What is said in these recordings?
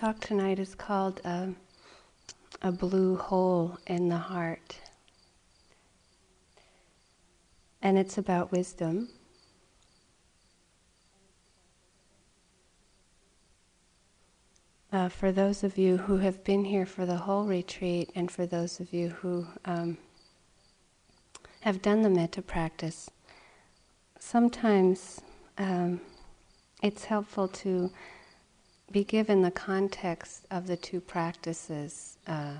talk tonight is called uh, A Blue Hole in the Heart. And it's about wisdom. Uh, for those of you who have been here for the whole retreat, and for those of you who um, have done the metta practice, sometimes um, it's helpful to be given the context of the two practices. Uh,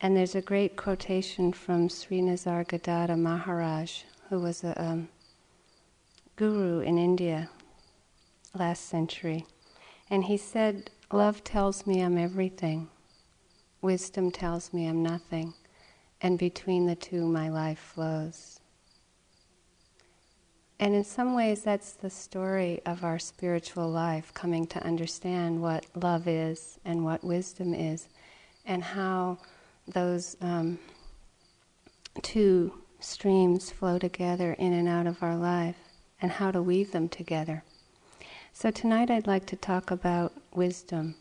and there's a great quotation from Sri Nisargadatta Maharaj, who was a um, guru in India last century. And he said, Love tells me I'm everything, wisdom tells me I'm nothing, and between the two my life flows. And in some ways, that's the story of our spiritual life, coming to understand what love is and what wisdom is, and how those um, two streams flow together in and out of our life, and how to weave them together. So, tonight I'd like to talk about wisdom.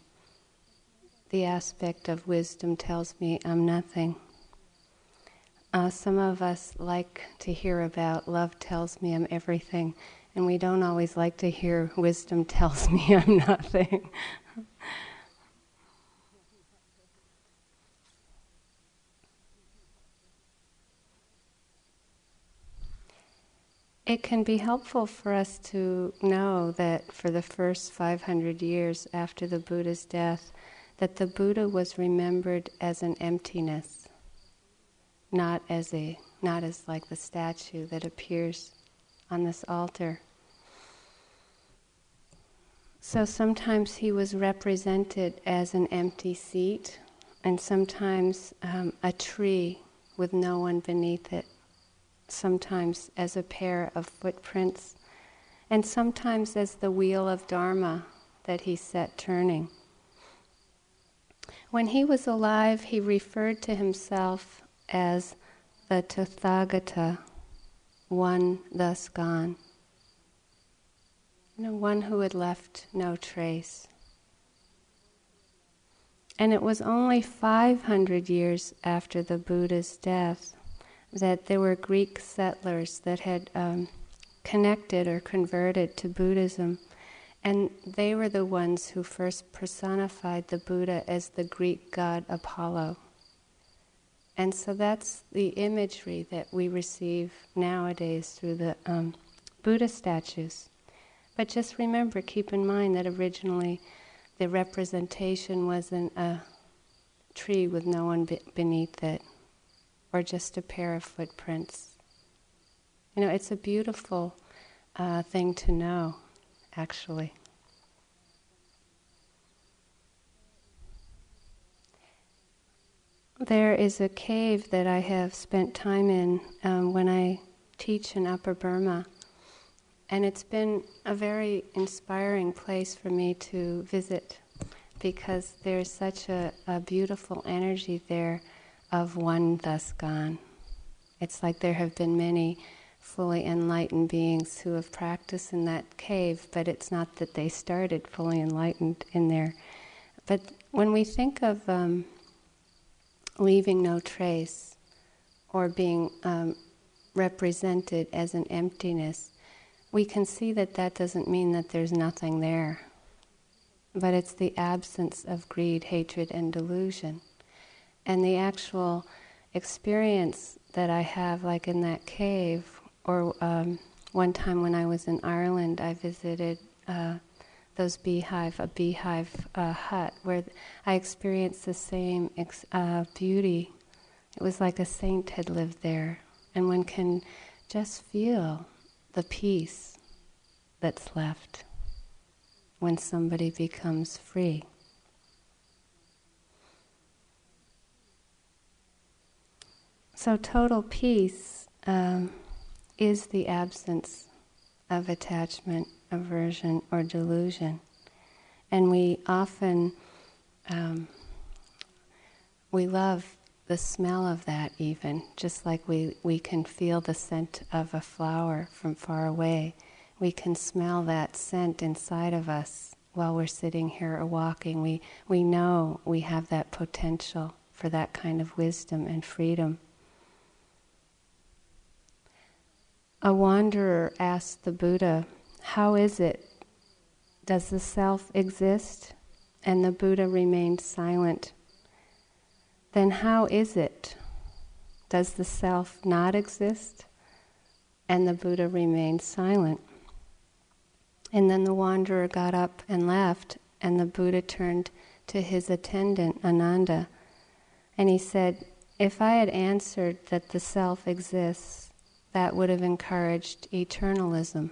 The aspect of wisdom tells me I'm nothing. Uh, some of us like to hear about love tells me I'm everything, and we don't always like to hear wisdom tells me I'm nothing. it can be helpful for us to know that for the first 500 years after the Buddha's death, that the Buddha was remembered as an emptiness not as a not as like the statue that appears on this altar. So sometimes he was represented as an empty seat, and sometimes um, a tree with no one beneath it, sometimes as a pair of footprints, and sometimes as the wheel of Dharma that he set turning. When he was alive, he referred to himself as the Tathagata, one thus gone. You know, one who had left no trace. And it was only 500 years after the Buddha's death that there were Greek settlers that had um, connected or converted to Buddhism. And they were the ones who first personified the Buddha as the Greek god Apollo. And so that's the imagery that we receive nowadays through the um, Buddha statues. But just remember, keep in mind that originally the representation wasn't a tree with no one be- beneath it, or just a pair of footprints. You know, it's a beautiful uh, thing to know, actually. There is a cave that I have spent time in um, when I teach in Upper Burma, and it's been a very inspiring place for me to visit because there's such a, a beautiful energy there of one thus gone. It's like there have been many fully enlightened beings who have practiced in that cave, but it's not that they started fully enlightened in there. But when we think of um, leaving no trace or being um, represented as an emptiness, we can see that that doesn't mean that there's nothing there. But it's the absence of greed, hatred, and delusion. And the actual experience that I have, like in that cave, or um, one time when I was in Ireland, I visited uh, those beehive, a beehive uh, hut, where I experienced the same ex- uh, beauty. It was like a saint had lived there, and one can just feel the peace that's left when somebody becomes free. So, total peace um, is the absence of attachment aversion, or delusion. And we often, um, we love the smell of that even, just like we, we can feel the scent of a flower from far away. We can smell that scent inside of us while we're sitting here or walking. We, we know we have that potential for that kind of wisdom and freedom. A wanderer asked the Buddha, How is it? Does the self exist? And the Buddha remained silent. Then how is it? Does the self not exist? And the Buddha remained silent. And then the wanderer got up and left, and the Buddha turned to his attendant, Ananda, and he said, If I had answered that the self exists, that would have encouraged eternalism.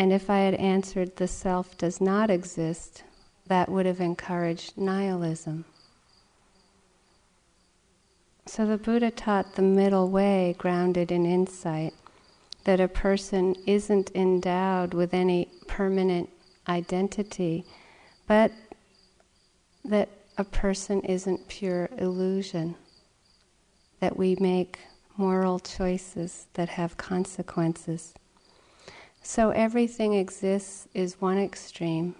And if I had answered the self does not exist, that would have encouraged nihilism. So the Buddha taught the middle way grounded in insight that a person isn't endowed with any permanent identity, but that a person isn't pure illusion, that we make moral choices that have consequences. So everything exists is one extreme,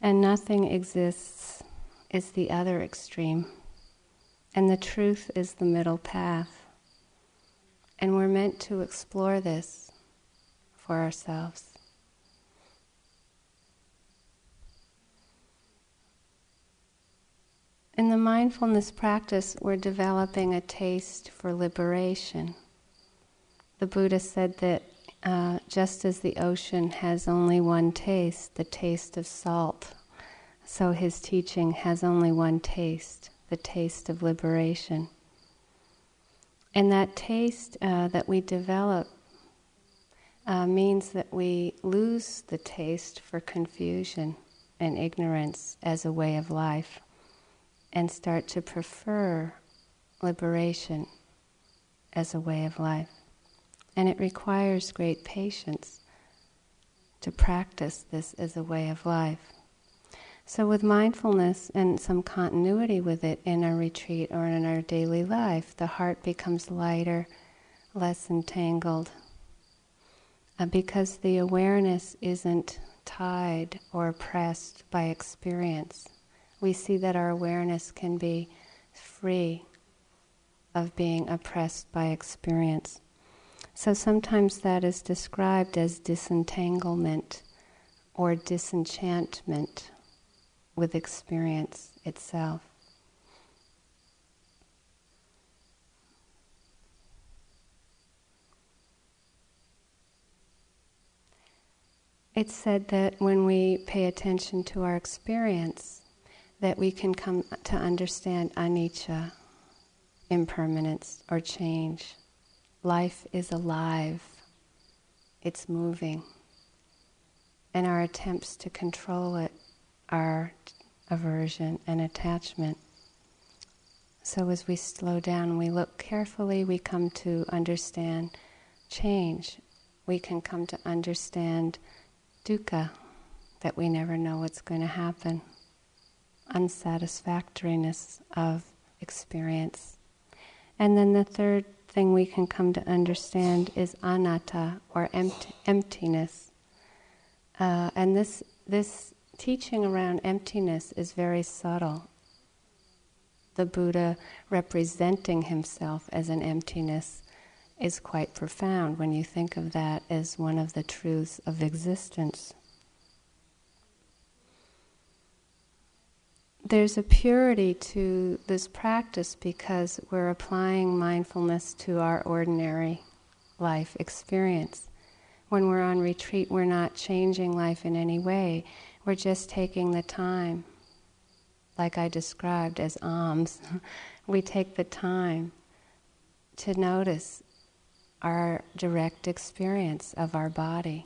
and nothing exists is the other extreme. And the truth is the middle path. And we're meant to explore this for ourselves. In the mindfulness practice, we're developing a taste for liberation. The Buddha said that uh, just as the ocean has only one taste, the taste of salt, so his teaching has only one taste, the taste of liberation. And that taste uh, that we develop uh, means that we lose the taste for confusion and ignorance as a way of life and start to prefer liberation as a way of life. And it requires great patience to practice this as a way of life. So, with mindfulness and some continuity with it in our retreat or in our daily life, the heart becomes lighter, less entangled, uh, because the awareness isn't tied or oppressed by experience. We see that our awareness can be free of being oppressed by experience. So sometimes that is described as disentanglement or disenchantment with experience itself. It's said that when we pay attention to our experience, that we can come to understand anicca, impermanence, or change. Life is alive, it's moving, and our attempts to control it our aversion and attachment. So, as we slow down, we look carefully, we come to understand change. We can come to understand dukkha, that we never know what's going to happen, unsatisfactoriness of experience. And then the third thing we can come to understand is anatta, or empty, emptiness. Uh, and this, this teaching around emptiness is very subtle. The Buddha representing himself as an emptiness is quite profound when you think of that as one of the truths of existence. There's a purity to this practice because we're applying mindfulness to our ordinary life experience. When we're on retreat, we're not changing life in any way. We're just taking the time, like I described as alms. we take the time to notice our direct experience of our body,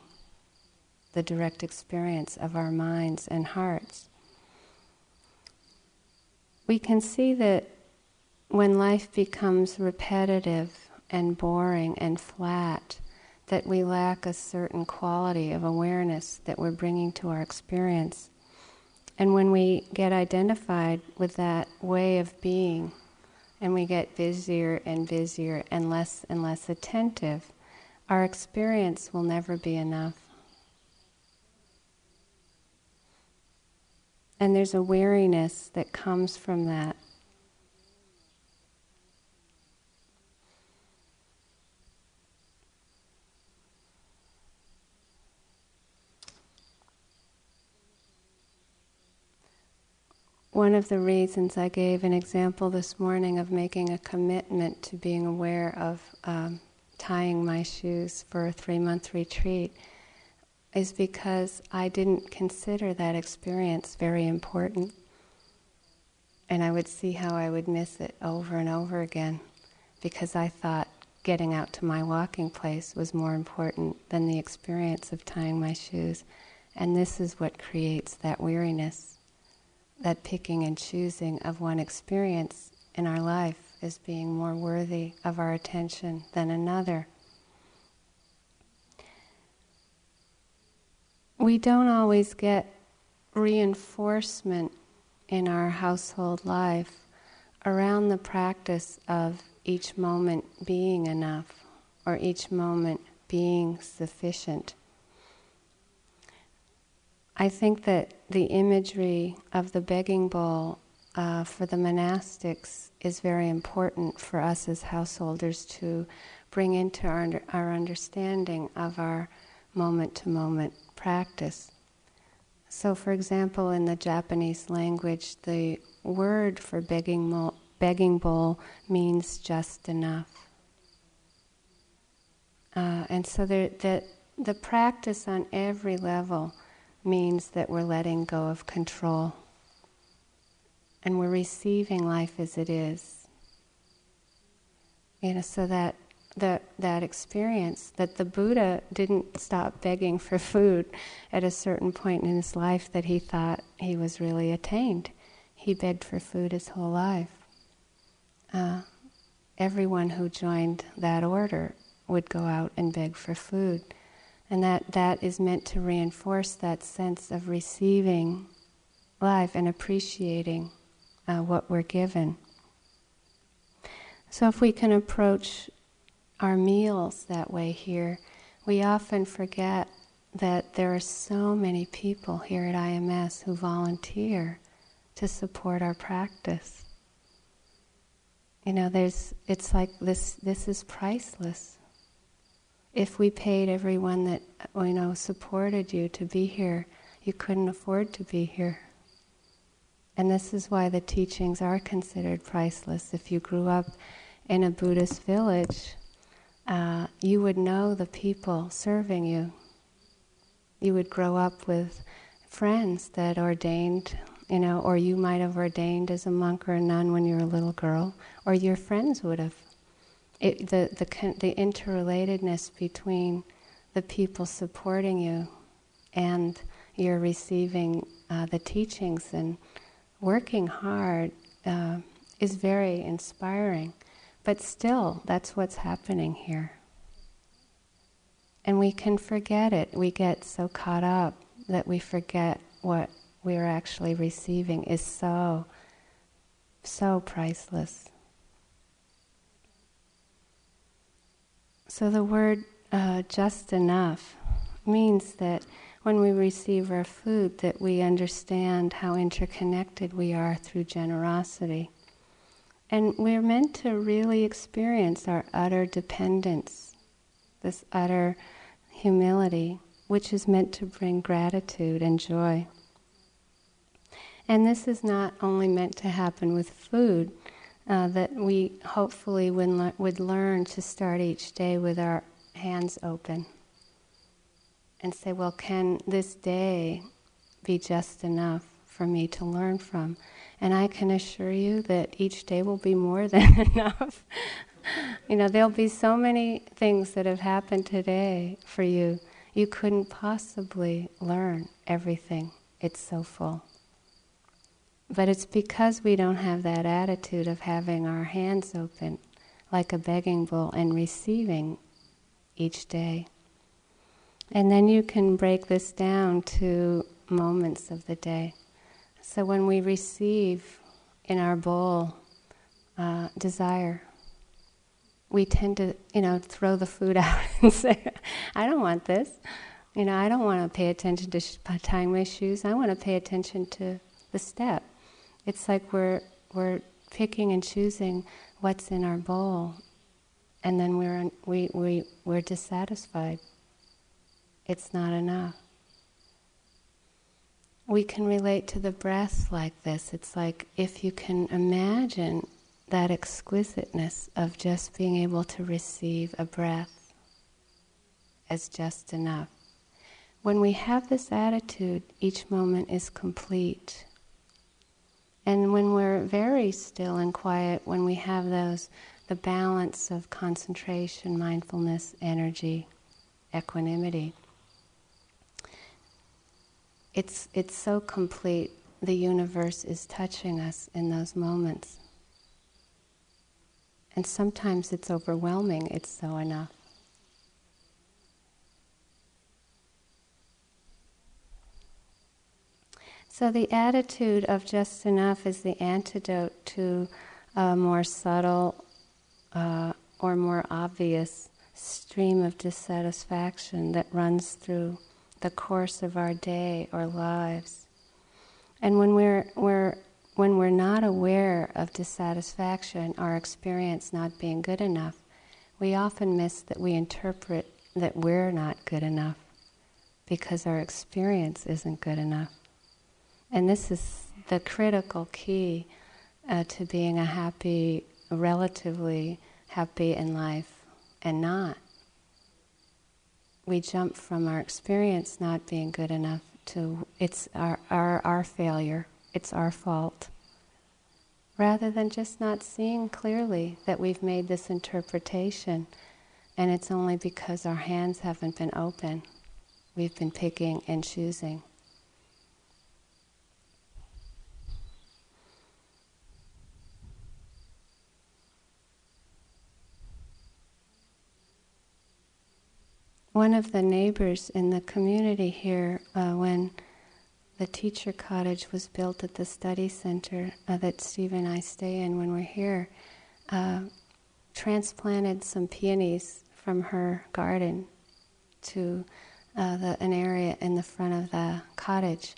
the direct experience of our minds and hearts. We can see that when life becomes repetitive and boring and flat, that we lack a certain quality of awareness that we're bringing to our experience. And when we get identified with that way of being, and we get busier and busier and less and less attentive, our experience will never be enough. And there's a wariness that comes from that. One of the reasons I gave an example this morning of making a commitment to being aware of um, tying my shoes for a three month retreat is because I didn't consider that experience very important. And I would see how I would miss it over and over again because I thought getting out to my walking place was more important than the experience of tying my shoes. And this is what creates that weariness that picking and choosing of one experience in our life as being more worthy of our attention than another. We don't always get reinforcement in our household life around the practice of each moment being enough or each moment being sufficient. I think that the imagery of the begging bowl uh, for the monastics is very important for us as householders to bring into our, our understanding of our moment to moment practice. So, for example, in the Japanese language, the word for begging, mo- begging bowl means just enough. Uh, and so there, the, the practice on every level means that we're letting go of control and we're receiving life as it is. You know, so that that that experience that the Buddha didn't stop begging for food at a certain point in his life that he thought he was really attained. He begged for food his whole life. Uh, everyone who joined that order would go out and beg for food. And that, that is meant to reinforce that sense of receiving life and appreciating uh, what we're given. So, if we can approach our meals that way here, we often forget that there are so many people here at IMS who volunteer to support our practice. You know, there's, it's like this, this is priceless if we paid everyone that you know supported you to be here, you couldn't afford to be here. And this is why the teachings are considered priceless. If you grew up in a Buddhist village, uh, you would know the people serving you. You would grow up with friends that ordained, you know, or you might have ordained as a monk or a nun when you were a little girl, or your friends would have it, the, the, the interrelatedness between the people supporting you and you're receiving uh, the teachings and working hard uh, is very inspiring. But still, that's what's happening here. And we can forget it. We get so caught up that we forget what we're actually receiving is so, so priceless. So the word uh, just enough means that when we receive our food that we understand how interconnected we are through generosity. And we're meant to really experience our utter dependence, this utter humility, which is meant to bring gratitude and joy. And this is not only meant to happen with food, uh, that we hopefully would, le- would learn to start each day with our hands open and say, well, can this day be just enough for me to learn from? And I can assure you that each day will be more than enough. you know, there'll be so many things that have happened today for you. You couldn't possibly learn everything. It's so full. But it's because we don't have that attitude of having our hands open like a begging bowl and receiving each day. And then you can break this down to moments of the day. So when we receive in our bowl uh, desire, we tend to, you know, throw the food out and say, I don't want this. You know, I don't want to pay attention to tying my shoes. I want to pay attention to the step. It's like we're we're picking and choosing what's in our bowl, and then we're we we we're dissatisfied. It's not enough. We can relate to the breath like this. It's like if you can imagine that exquisiteness of just being able to receive a breath as just enough. When we have this attitude, each moment is complete. And when we're very still and quiet, when we have those, the balance of concentration, mindfulness, energy, equanimity, it's, it's so complete. The universe is touching us in those moments. And sometimes it's overwhelming, it's so enough. So the attitude of just enough is the antidote to a more subtle uh, or more obvious stream of dissatisfaction that runs through the course of our day or lives. And when we're, we're, when we're not aware of dissatisfaction, our experience not being good enough, we often miss that we interpret that we're not good enough because our experience isn't good enough. And this is the critical key uh, to being a happy, relatively happy in life and not. We jump from our experience not being good enough to it's our, our, our failure, it's our fault. Rather than just not seeing clearly that we've made this interpretation and it's only because our hands haven't been open. We've been picking and choosing. One of the neighbors in the community here, uh, when the teacher cottage was built at the study center uh, that Steve and I stay in when we're here, uh, transplanted some peonies from her garden to uh, the, an area in the front of the cottage.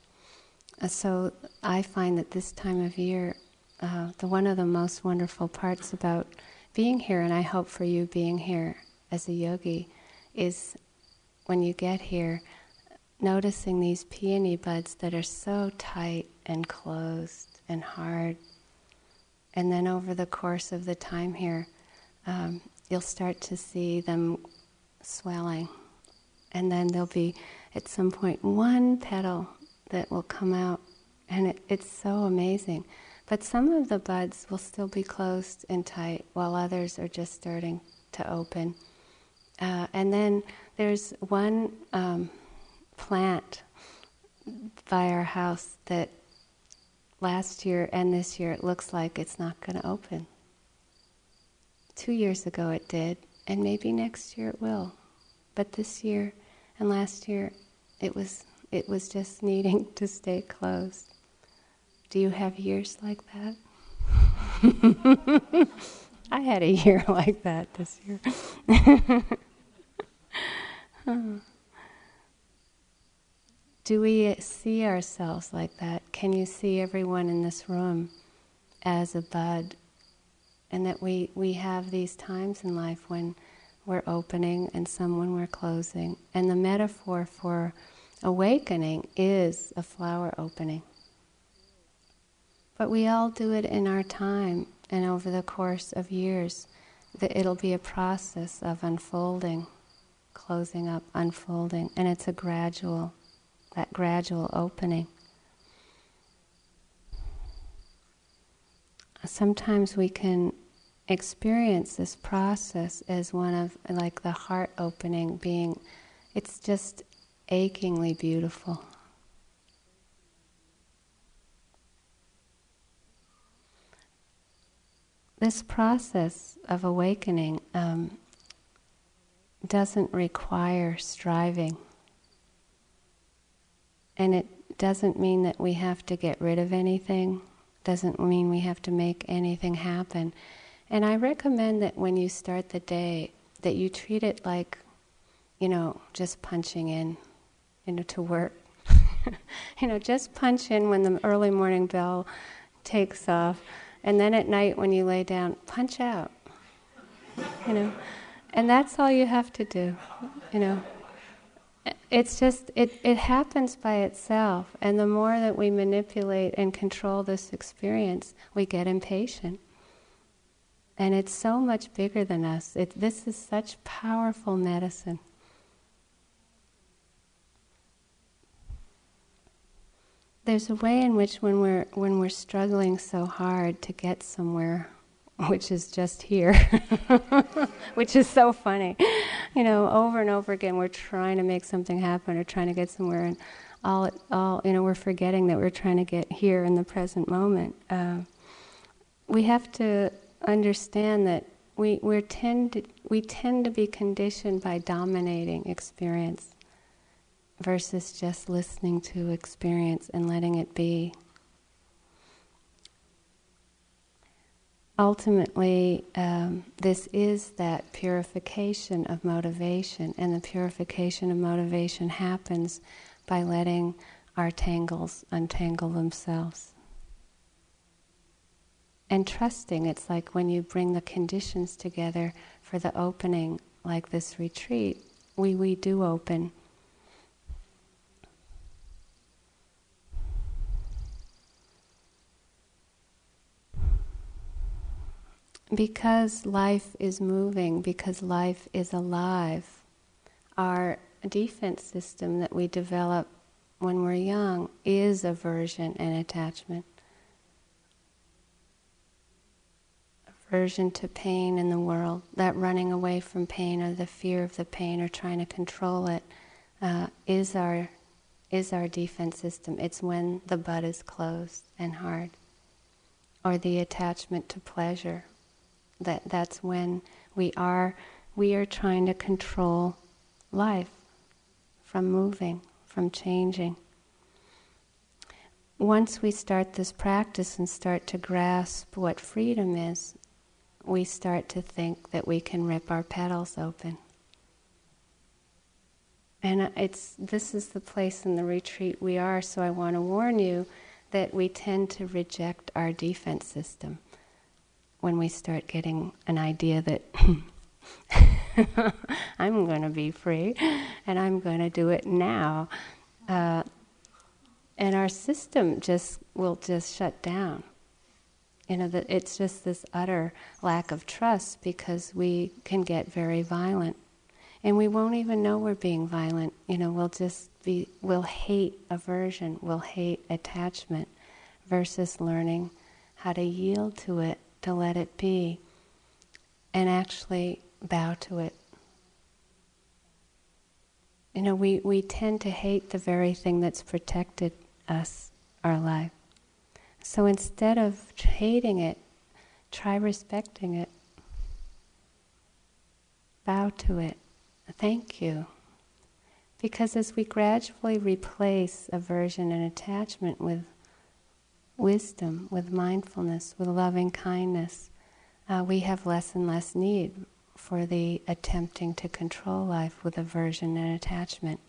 Uh, so I find that this time of year, uh, the one of the most wonderful parts about being here, and I hope for you being here as a yogi, is when you get here, noticing these peony buds that are so tight and closed and hard. And then over the course of the time here, um, you'll start to see them swelling. And then there'll be, at some point, one petal that will come out. And it, it's so amazing. But some of the buds will still be closed and tight, while others are just starting to open. Uh, and then there's one um, plant by our house that last year and this year it looks like it's not going to open. Two years ago it did, and maybe next year it will. But this year and last year it was it was just needing to stay closed. Do you have years like that? I had a year like that this year. Do we see ourselves like that? Can you see everyone in this room as a bud? And that we, we have these times in life when we're opening and some when we're closing. And the metaphor for awakening is a flower opening. But we all do it in our time and over the course of years. That it'll be a process of unfolding closing up, unfolding, and it's a gradual, that gradual opening. Sometimes we can experience this process as one of like the heart opening being, it's just achingly beautiful. This process of awakening um, doesn't require striving. And it doesn't mean that we have to get rid of anything, doesn't mean we have to make anything happen. And I recommend that when you start the day, that you treat it like, you know, just punching in, you know, to work. you know, just punch in when the early morning bell takes off, and then at night when you lay down, punch out. You know, and that's all you have to do. You know, it's just it it happens by itself, and the more that we manipulate and control this experience, we get impatient. And it's so much bigger than us. It, this is such powerful medicine. there's a way in which when we're when we're struggling so hard to get somewhere which is just here which is so funny you know over and over again we're trying to make something happen or trying to get somewhere and all all you know we're forgetting that we're trying to get here in the present moment uh, we have to understand that we we tend to, we tend to be conditioned by dominating experience versus just listening to experience and letting it be. Ultimately, um, this is that purification of motivation, and the purification of motivation happens by letting our tangles untangle themselves. And trusting, it's like when you bring the conditions together for the opening, like this retreat, we, we do open because life is moving, because life is alive, our defense system that we develop when we're young is aversion and attachment. Aversion to pain in the world, that running away from pain or the fear of the pain or trying to control it, uh, is our is our defense system. It's when the bud is closed and hard. Or the attachment to pleasure, that that's when we are we are trying to control life from moving, from changing. Once we start this practice and start to grasp what freedom is, we start to think that we can rip our petals open. And uh, it's this is the place in the retreat we are, so I want to warn you that we tend to reject our defense system when we start getting an idea that I'm going to be free and I'm going to do it now. Uh, and our system just will just shut down. You know, that it's just this utter lack of trust because we can get very violent. And we won't even know we're being violent. You know, we'll just be, we'll hate aversion, we'll hate attachment versus learning how to yield to it to let it be and actually bow to it. You know, we, we tend to hate the very thing that's protected us, our life. So instead of hating it, try respecting it. Bow to it. Thank you. Because as we gradually replace aversion and attachment with wisdom, with mindfulness, with loving kindness, uh, we have less and less need for the attempting to control life with aversion and attachment.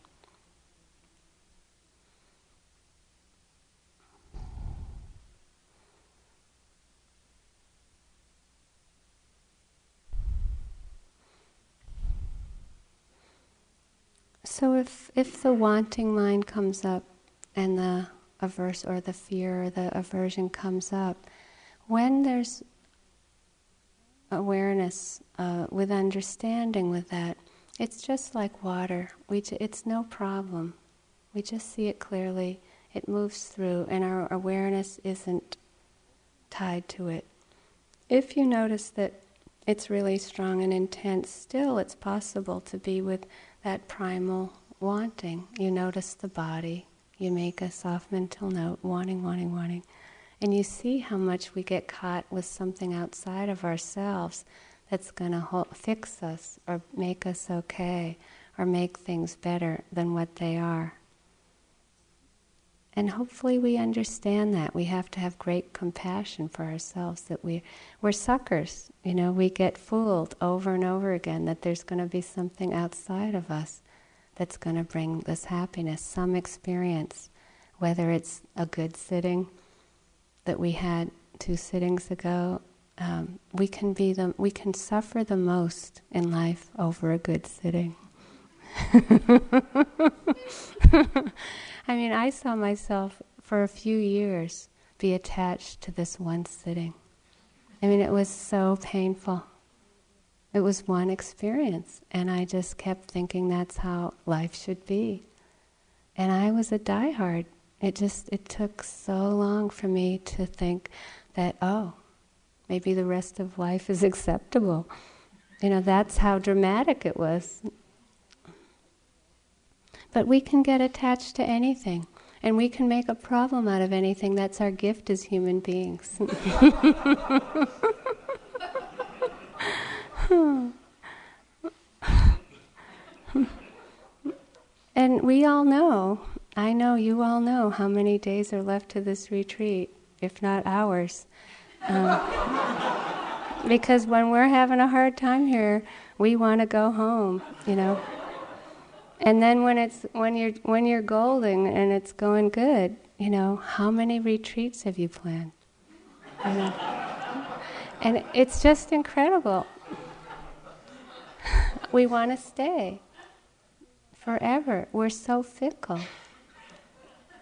So if if the wanting mind comes up and the averse or the fear or the aversion comes up, when there's awareness uh, with understanding with that, it's just like water. We it's no problem. We just see it clearly. It moves through, and our awareness isn't tied to it. If you notice that it's really strong and intense, still it's possible to be with that primal wanting. You notice the body, you make a soft mental note, wanting, wanting, wanting. And you see how much we get caught with something outside of ourselves that's going to fix us or make us okay or make things better than what they are. And hopefully we understand that. We have to have great compassion for ourselves that we, we're suckers. You know, we get fooled over and over again that there's going to be something outside of us that's going to bring this happiness, some experience whether it's a good sitting that we had two sittings ago. Um, we can be the we can suffer the most in life over a good sitting. I mean, I saw myself for a few years be attached to this one sitting. I mean, it was so painful. It was one experience, and I just kept thinking that's how life should be. And I was a diehard. It just it took so long for me to think that oh, maybe the rest of life is acceptable. You know, that's how dramatic it was. But we can get attached to anything. And we can make a problem out of anything. That's our gift as human beings. and we all know, I know you all know how many days are left to this retreat, if not hours. Um, because when we're having a hard time here, we want to go home, you know. And then when it's when you're when you're golden and it's going good, you know, how many retreats have you planned? And it's just incredible. We want to stay forever. We're so fickle.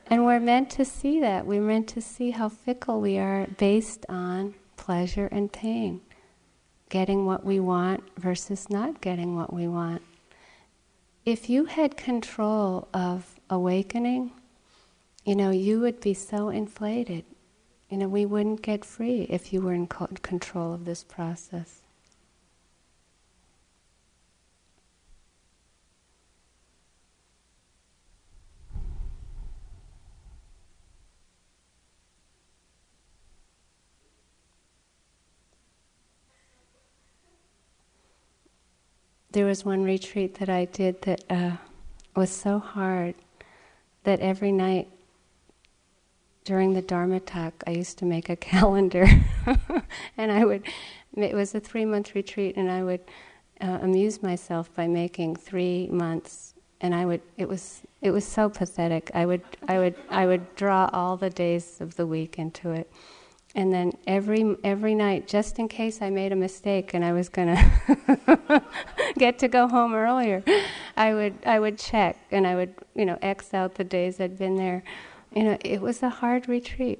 And we're meant to see that. We're meant to see how fickle we are based on pleasure and pain. Getting what we want versus not getting what we want if you had control of awakening, you know, you would be so inflated. You know, we wouldn't get free if you were in control of this process. There was one retreat that I did that uh, was so hard that every night during the Dharma talk, I used to make a calendar, and I would. It was a three-month retreat, and I would uh, amuse myself by making three months. And I would. It was. It was so pathetic. I would. I would. I would draw all the days of the week into it and then every every night, just in case I made a mistake and I was gonna get to go home earlier, I would I would check and I would you know X out the days I'd been there. You know, it was a hard retreat.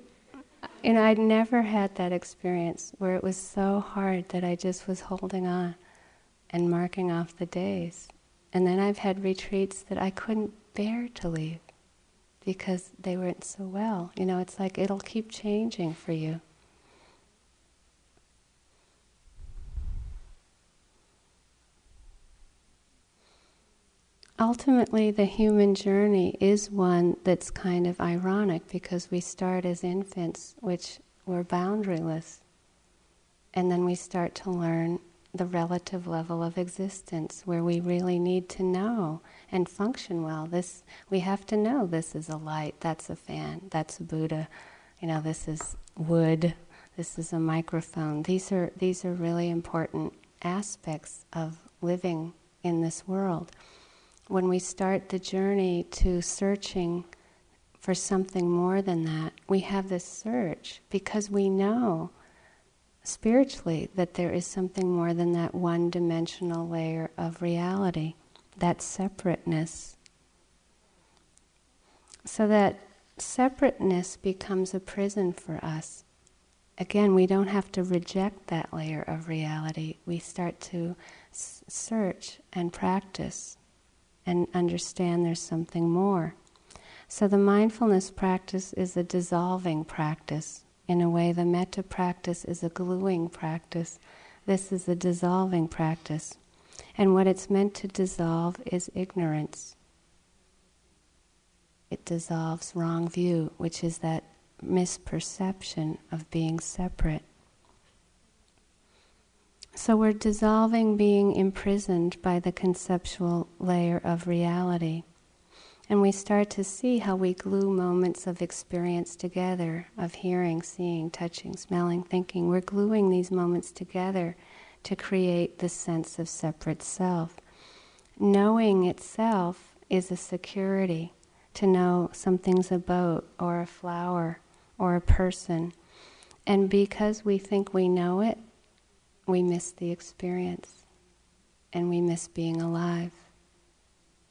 You know, I'd never had that experience where it was so hard that I just was holding on and marking off the days. And then I've had retreats that I couldn't bear to leave because they weren't so well. You know, it's like it'll keep changing for you. Ultimately, the human journey is one that's kind of ironic because we start as infants, which were boundaryless, and then we start to learn the relative level of existence where we really need to know and function well. This we have to know this is a light, that's a fan, that's a Buddha, you know, this is wood, this is a microphone. These are these are really important aspects of living in this world. When we start the journey to searching for something more than that, we have this search because we know spiritually that there is something more than that one dimensional layer of reality, that separateness. So that separateness becomes a prison for us. Again, we don't have to reject that layer of reality. We start to s- search and practice and understand there's something more. So the mindfulness practice is a dissolving practice in a way, the metta practice is a gluing practice. This is a dissolving practice. And what it's meant to dissolve is ignorance. It dissolves wrong view, which is that misperception of being separate. So we're dissolving being imprisoned by the conceptual layer of reality. And we start to see how we glue moments of experience together of hearing, seeing, touching, smelling, thinking. We're gluing these moments together to create the sense of separate self. Knowing itself is a security. to know something's a boat or a flower or a person. And because we think we know it, we miss the experience and we miss being alive.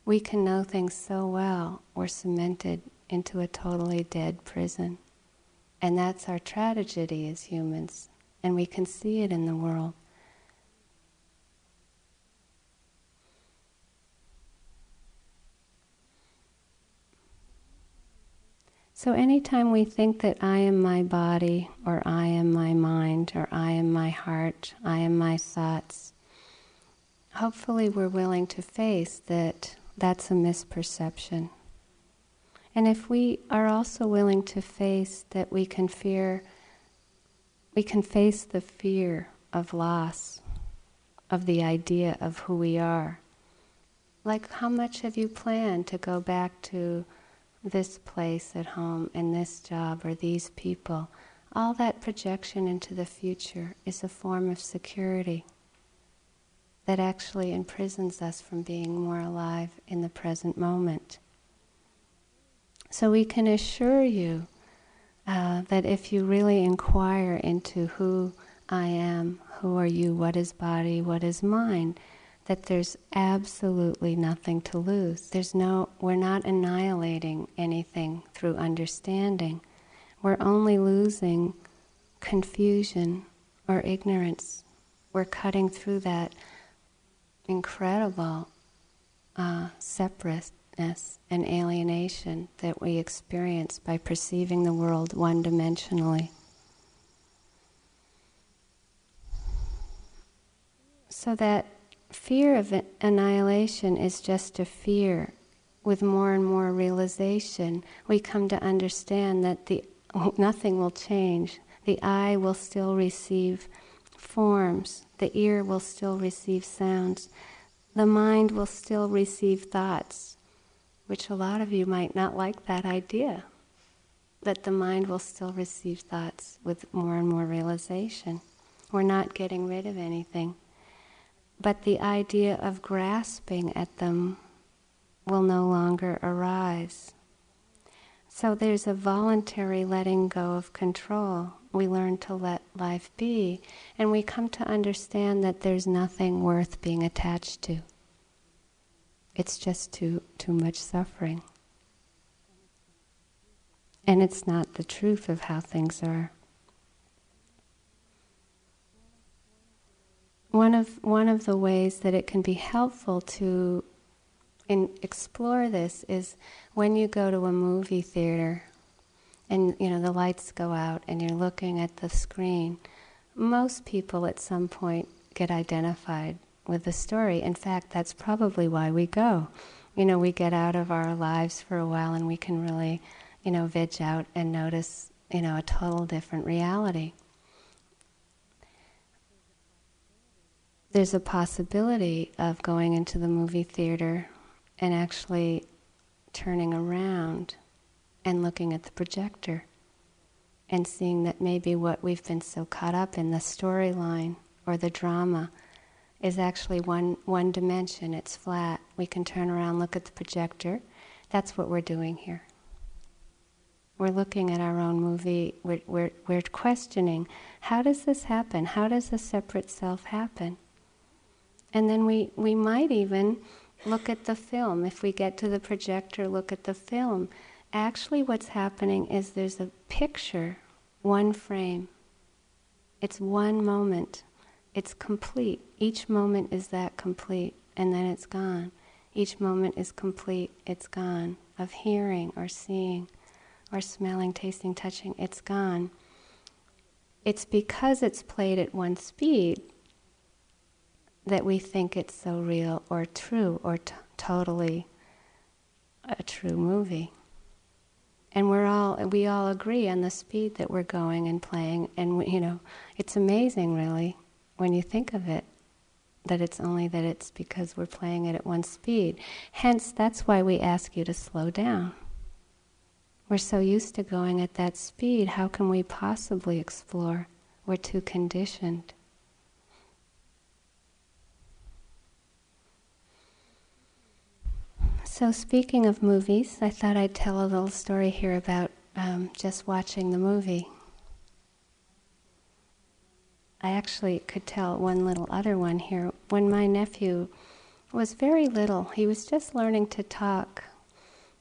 We can know things so well, we're cemented into a totally dead prison. And that's our tragedy as humans, and we can see it in the world. So, anytime we think that I am my body, or I am my mind, or I am my heart, I am my thoughts, hopefully we're willing to face that that's a misperception. And if we are also willing to face that we can fear, we can face the fear of loss, of the idea of who we are. Like, how much have you planned to go back to? This place at home and this job or these people, all that projection into the future is a form of security that actually imprisons us from being more alive in the present moment. So we can assure you uh, that if you really inquire into who I am, who are you, what is body, what is mind, that there's absolutely nothing to lose. There's no, we're not annihilating anything through understanding. We're only losing confusion or ignorance. We're cutting through that incredible uh, separateness and alienation that we experience by perceiving the world one dimensionally. So that fear of annihilation is just a fear. With more and more realization, we come to understand that the, nothing will change. The eye will still receive forms, the ear will still receive sounds, the mind will still receive thoughts, which a lot of you might not like that idea, that the mind will still receive thoughts with more and more realization. We're not getting rid of anything but the idea of grasping at them will no longer arise. So there's a voluntary letting go of control. We learn to let life be, and we come to understand that there's nothing worth being attached to. It's just too, too much suffering. And it's not the truth of how things are. One of one of the ways that it can be helpful to in, explore this is when you go to a movie theater and you know the lights go out and you're looking at the screen most people at some point get identified with the story. In fact that's probably why we go. You know we get out of our lives for a while and we can really you know veg out and notice you know a total different reality there's a possibility of going into the movie theater and actually turning around and looking at the projector and seeing that maybe what we've been so caught up in the storyline or the drama is actually one one dimension. It's flat. We can turn around look at the projector. That's what we're doing here. We're looking at our own movie. We're, we're, we're questioning how does this happen? How does a separate self happen and then we, we might even look at the film. If we get to the projector, look at the film. Actually, what's happening is there's a picture, one frame. It's one moment. It's complete. Each moment is that complete, and then it's gone. Each moment is complete, it's gone. Of hearing or seeing or smelling, tasting, touching, it's gone. It's because it's played at one speed that we think it's so real or true or t- totally a true movie. And we're all we all agree on the speed that we're going and playing, and we, you know it's amazing, really, when you think of it, that it's only that it's because we're playing it at one speed. Hence, that's why we ask you to slow down. We're so used to going at that speed. How can we possibly explore? We're too conditioned. So, speaking of movies, I thought I'd tell a little story here about um, just watching the movie. I actually could tell one little other one here. When my nephew was very little, he was just learning to talk.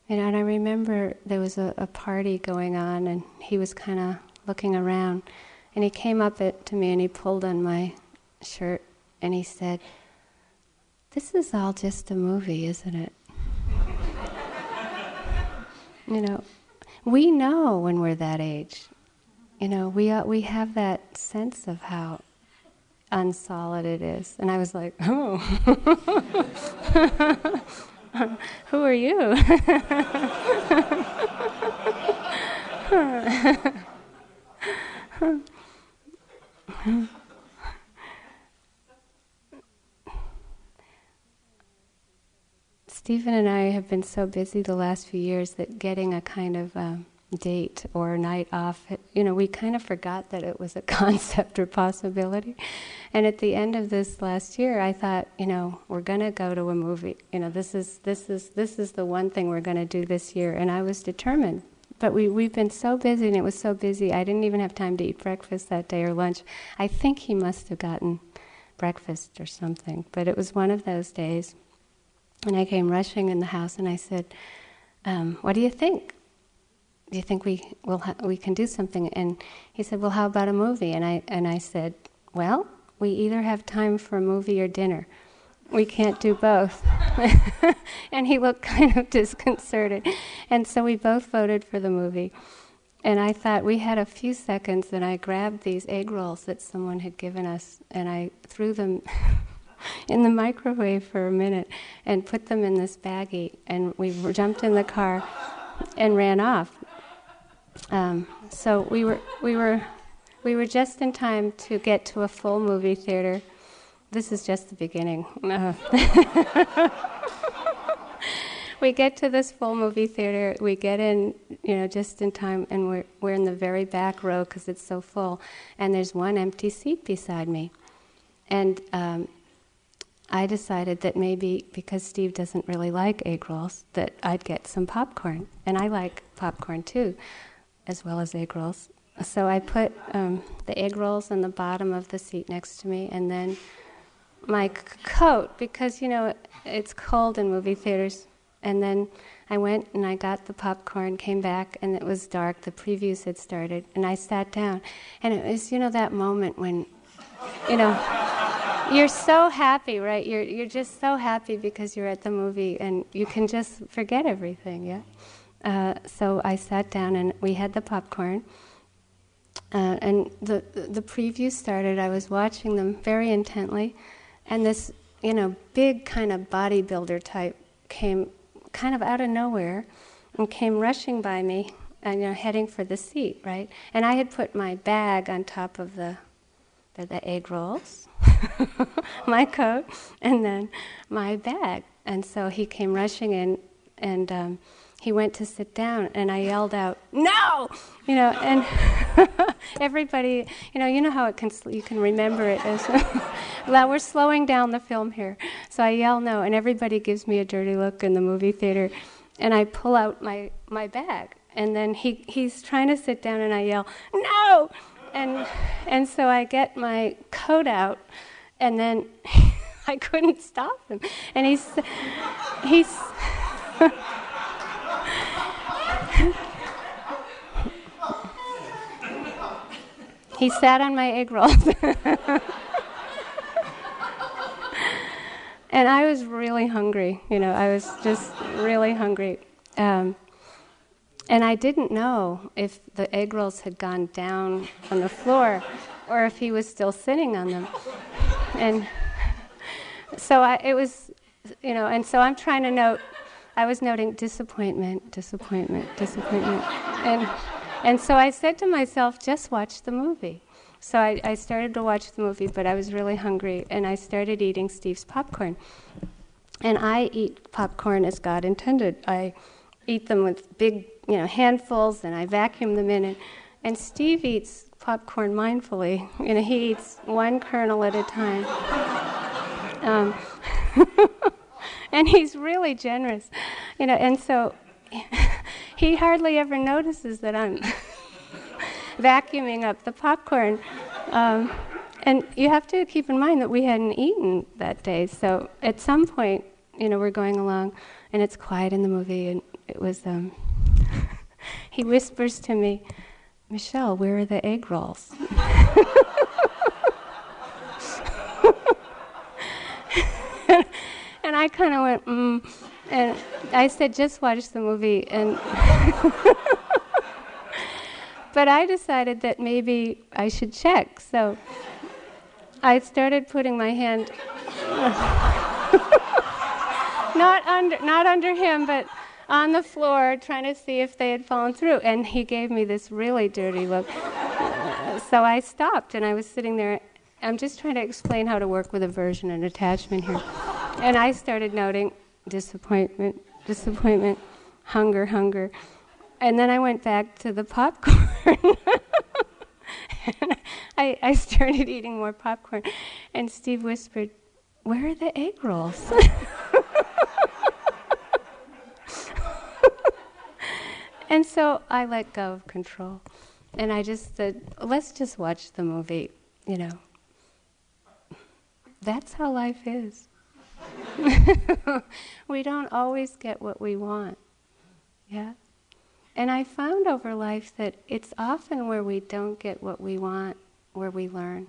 You know, and I remember there was a, a party going on, and he was kind of looking around, and he came up to me and he pulled on my shirt and he said, "This is all just a movie, isn't it?" You know, we know when we're that age. You know, we uh, we have that sense of how unsolid it is, and I was like, "Oh, who are you?" Stephen and I have been so busy the last few years that getting a kind of um, date or night off, you know, we kind of forgot that it was a concept or possibility. And at the end of this last year, I thought, you know, we're going to go to a movie. You know, this is this is this is the one thing we're going to do this year, and I was determined. But we we've been so busy, and it was so busy. I didn't even have time to eat breakfast that day or lunch. I think he must have gotten breakfast or something. But it was one of those days. And I came rushing in the house and I said, um, What do you think? Do you think we will ha- we can do something? And he said, Well, how about a movie? And I and I said, Well, we either have time for a movie or dinner. We can't do both. and he looked kind of disconcerted. And so we both voted for the movie. And I thought we had a few seconds, and I grabbed these egg rolls that someone had given us, and I threw them in the microwave for a minute and put them in this baggie. And we jumped in the car and ran off. Um, so we were we were we were just in time to get to a full movie theater. This is just the beginning. we get to this full movie theater. We get in, you know, just in time, and we're we're in the very back row because it's so full. And there's one empty seat beside me, and um, I decided that maybe because Steve doesn't really like egg rolls, that I'd get some popcorn. And I like popcorn too, as well as egg rolls. So I put um, the egg rolls on the bottom of the seat next to me, and then my c- coat, because you know it's cold in movie theaters. And then I went and I got the popcorn, came back, and it was dark. The previews had started, and I sat down. And it was, you know, that moment when, you know, you're so happy, right? You're you're just so happy because you're at the movie and you can just forget everything, yeah. Uh, so I sat down and we had the popcorn, uh, and the the preview started. I was watching them very intently, and this you know big kind of bodybuilder type came kind of out of nowhere and came rushing by me and you know heading for the seat, right? And I had put my bag on top of the the, the egg rolls my coat, and then my bag. And so he came rushing in, and um, he went to sit down, and I yelled out, "No!" You know, and everybody, you know, you know how it can you can remember it as. well, we're slowing down the film here, so I yell no, and everybody gives me a dirty look in the movie theater, and I pull out my my bag, and then he he's trying to sit down, and I yell, "No!" And and so I get my coat out, and then I couldn't stop him, and he's he's. he sat on my egg rolls. and I was really hungry. You know, I was just really hungry. Um, and I didn't know if the egg rolls had gone down on the floor or if he was still sitting on them. And so I, it was, you know, and so I'm trying to note, I was noting disappointment, disappointment, disappointment. And, and so I said to myself, just watch the movie. So I, I started to watch the movie, but I was really hungry, and I started eating Steve's popcorn. And I eat popcorn as God intended. I eat them with big you know, handfuls and I vacuum them in. And, and Steve eats popcorn mindfully. You know, he eats one kernel at a time. Um, and he's really generous, you know. And so he hardly ever notices that I'm vacuuming up the popcorn. Um, and you have to keep in mind that we hadn't eaten that day. So at some point, you know, we're going along, and it's quiet in the movie, and it was. Um, he whispers to me, Michele, where are the egg rolls? and I kind of went, mm. And I said, just watch the movie. And but I decided that maybe I should check. So I started putting my hand not under not under him, but on the floor, trying to see if they had fallen through. And he gave me this really dirty look. so I stopped, and I was sitting there. I'm just trying to explain how to work with aversion and attachment here. And I started noting disappointment, disappointment, hunger, hunger. And then I went back to the popcorn. I, I started eating more popcorn. And Steve whispered, Where are the egg rolls? and so I let go of control. And I just said, Let's just watch the movie, you know. That's how life is. we don't always get what we want. Yeah? And I found over life that it's often where we don't get what we want where we learn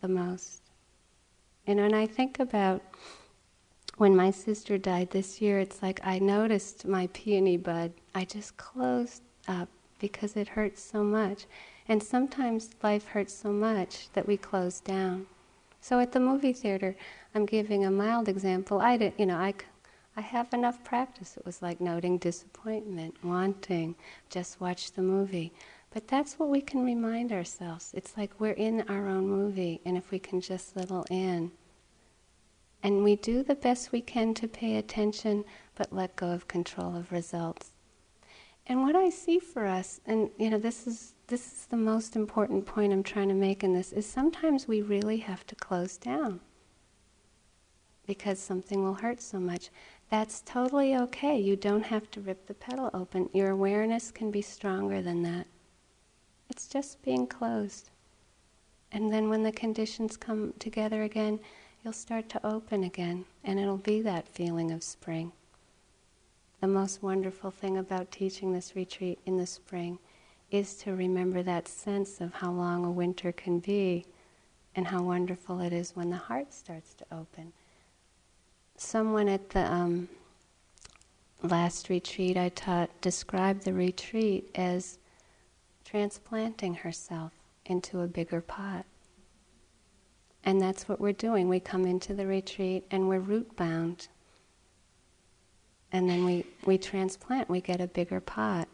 the most. And when I think about when my sister died this year, it's like I noticed my peony bud. I just closed up because it hurts so much. And sometimes life hurts so much that we close down. So at the movie theater, I'm giving a mild example. I did, you know, I, I have enough practice. It was like noting disappointment, wanting, just watch the movie. But that's what we can remind ourselves. It's like we're in our own movie, and if we can just little in. And we do the best we can to pay attention, but let go of control of results. And what I see for us, and you know, this is this is the most important point I'm trying to make in this, is sometimes we really have to close down because something will hurt so much. That's totally okay. You don't have to rip the petal open. Your awareness can be stronger than that. It's just being closed. And then when the conditions come together again, you'll start to open again, and it'll be that feeling of spring. The most wonderful thing about teaching this retreat in the spring is to remember that sense of how long a winter can be and how wonderful it is when the heart starts to open. Someone at the um, last retreat I taught described the retreat as transplanting herself into a bigger pot. And that's what we're doing. We come into the retreat and we're root bound. And then we, we transplant, we get a bigger pot.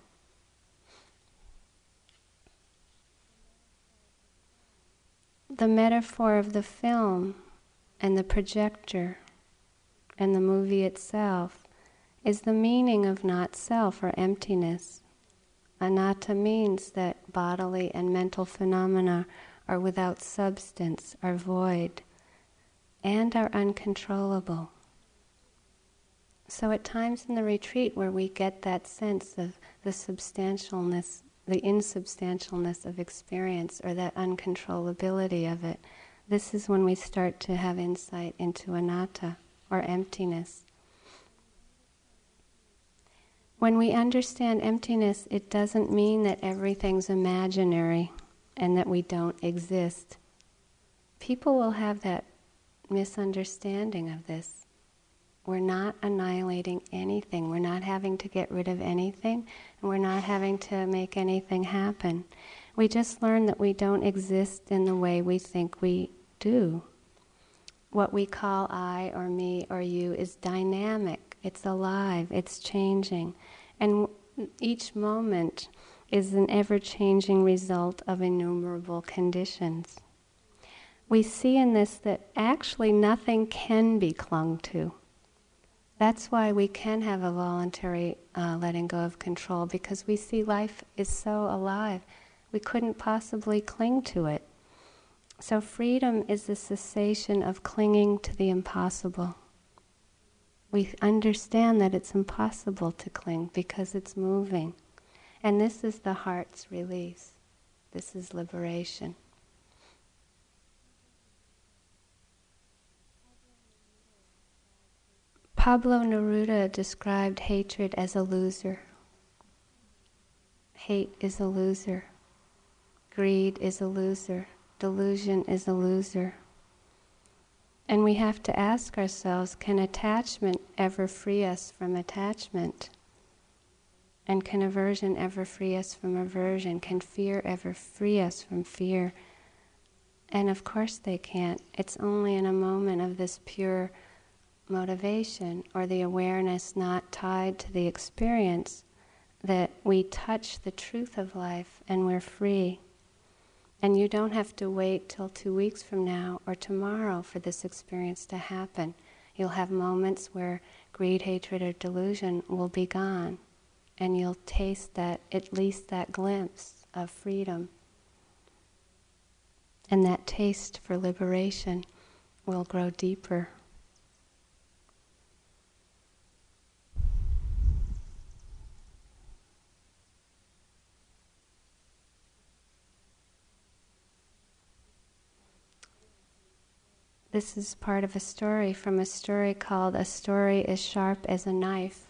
The metaphor of the film and the projector and the movie itself is the meaning of not self or emptiness. Anatta means that bodily and mental phenomena are without substance, are void, and are uncontrollable. So, at times in the retreat where we get that sense of the substantialness, the insubstantialness of experience, or that uncontrollability of it, this is when we start to have insight into anatta, or emptiness. When we understand emptiness, it doesn't mean that everything's imaginary and that we don't exist. People will have that misunderstanding of this. We're not annihilating anything. We're not having to get rid of anything, and we're not having to make anything happen. We just learn that we don't exist in the way we think we do. What we call I or me or you is dynamic, it's alive, it's changing. And each moment is an ever changing result of innumerable conditions. We see in this that actually nothing can be clung to. That's why we can have a voluntary uh, letting go of control because we see life is so alive. We couldn't possibly cling to it. So, freedom is the cessation of clinging to the impossible. we understand that it's impossible to cling because it's moving. And this is the heart's release. This is liberation. Pablo Neruda described hatred as a loser. Hate is a loser. Greed is a loser. Delusion is a loser. And we have to ask ourselves can attachment ever free us from attachment? And can aversion ever free us from aversion? Can fear ever free us from fear? And of course they can't. It's only in a moment of this pure motivation or the awareness not tied to the experience that we touch the truth of life and we're free. And you don't have to wait till two weeks from now or tomorrow for this experience to happen. You'll have moments where greed, hatred, or delusion will be gone, and you'll taste that, at least that glimpse of freedom. And that taste for liberation will grow deeper. This is part of a story from a story called A Story as Sharp as a Knife.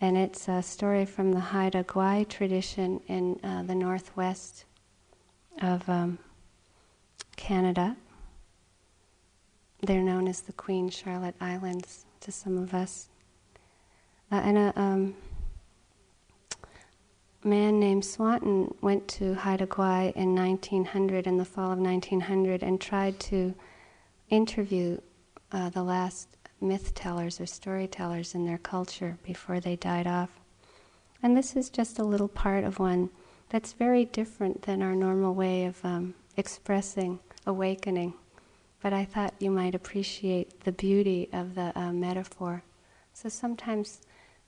And it's a story from the Haida Gwaii tradition in uh, the northwest of um, Canada. They're known as the Queen Charlotte Islands to some of us. Uh, and a um, man named Swanton went to Haida Gwaii in 1900, in the fall of 1900, and tried to interview uh, the last myth tellers or storytellers in their culture before they died off. And this is just a little part of one that's very different than our normal way of um, expressing awakening. But I thought you might appreciate the beauty of the uh, metaphor. So sometimes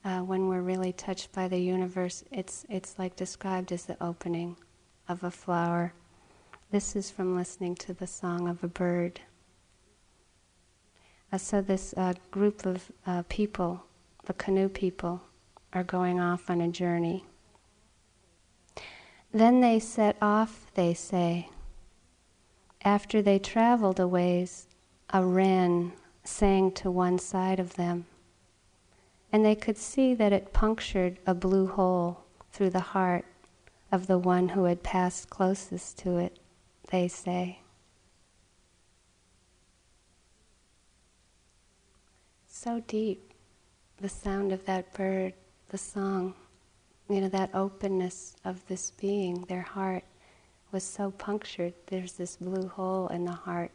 uh, when we're really touched by the universe, it's, it's like described as the opening of a flower. This is from listening to the song of a bird. So this uh, group of uh, people, the canoe people, are going off on a journey. Then they set off, they say. After they traveled a ways, a wren sang to one side of them, and they could see that it punctured a blue hole through the heart of the one who had passed closest to it, they say. So deep, the sound of that bird, the song, you know, that openness of this being, their heart was so punctured. There's this blue hole in the heart.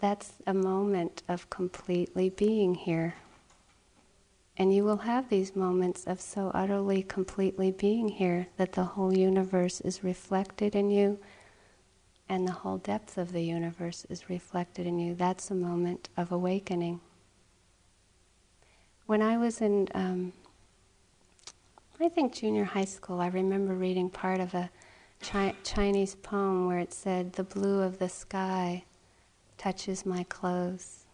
That's a moment of completely being here. And you will have these moments of so utterly, completely being here that the whole universe is reflected in you and the whole depth of the universe is reflected in you. That's a moment of awakening. When I was in, um, I think junior high school, I remember reading part of a chi- Chinese poem where it said, The blue of the sky touches my clothes.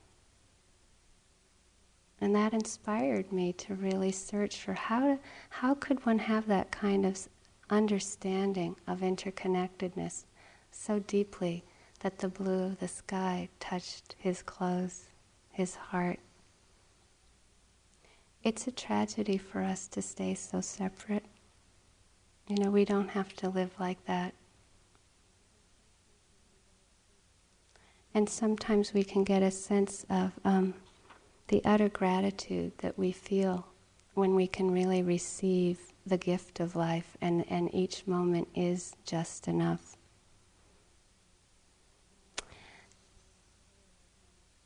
And that inspired me to really search for how, to, how could one have that kind of understanding of interconnectedness so deeply that the blue of the sky touched his clothes, his heart. It's a tragedy for us to stay so separate. You know, we don't have to live like that. And sometimes we can get a sense of um, the utter gratitude that we feel when we can really receive the gift of life, and, and each moment is just enough.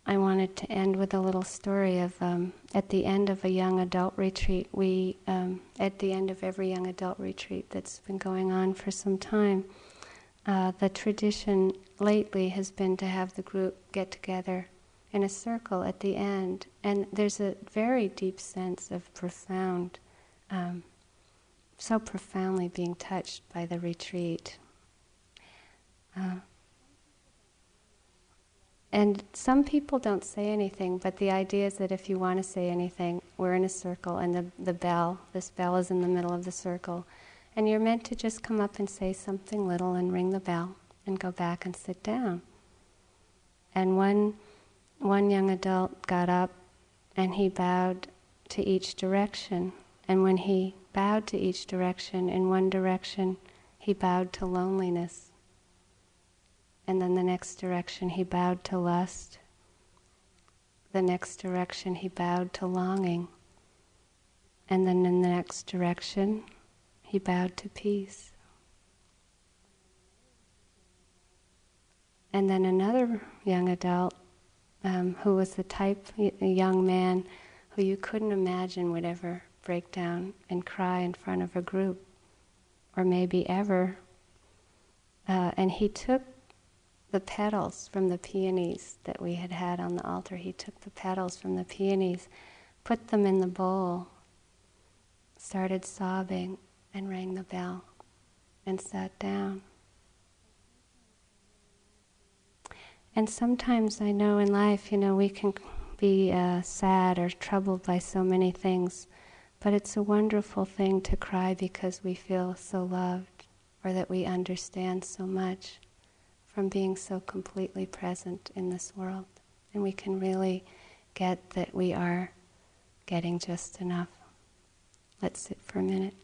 I wanted to end with a little story of um, at the end of a young adult retreat. We, um, at the end of every young adult retreat that's been going on for some time, uh, the tradition lately has been to have the group get together in a circle at the end. And there's a very deep sense of profound, um, so profoundly being touched by the retreat. Uh, and some people don't say anything, but the idea is that if you want to say anything, we're in a circle and the, the bell, this bell is in the middle of the circle. And you're meant to just come up and say something little and ring the bell and go back and sit down. And one, one young adult got up and he bowed to each direction. And when he bowed to each direction, in one direction, he bowed to loneliness. And then the next direction, he bowed to lust. The next direction, he bowed to longing. And then in the next direction, he bowed to peace. And then another young adult um, who was the type, a young man who you couldn't imagine would ever break down and cry in front of a group, or maybe ever. Uh, and he took the petals from the peonies that we had had on the altar. He took the petals from the peonies, put them in the bowl, started sobbing, and rang the bell, and sat down. And sometimes I know in life, you know, we can be uh, sad or troubled by so many things, but it's a wonderful thing to cry because we feel so loved or that we understand so much from being so completely present in this world. And we can really get that we are getting just enough. Let's sit for a minute.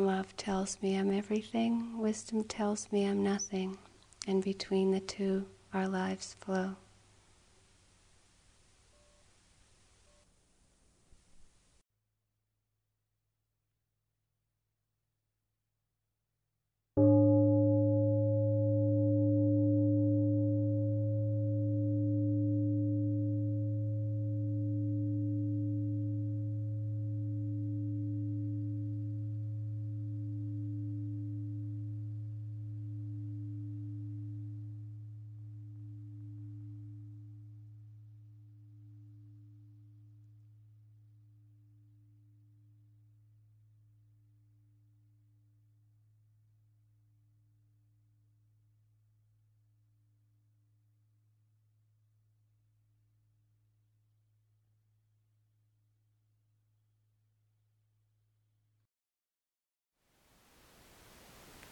Love tells me I'm everything, wisdom tells me I'm nothing, and between the two, our lives flow.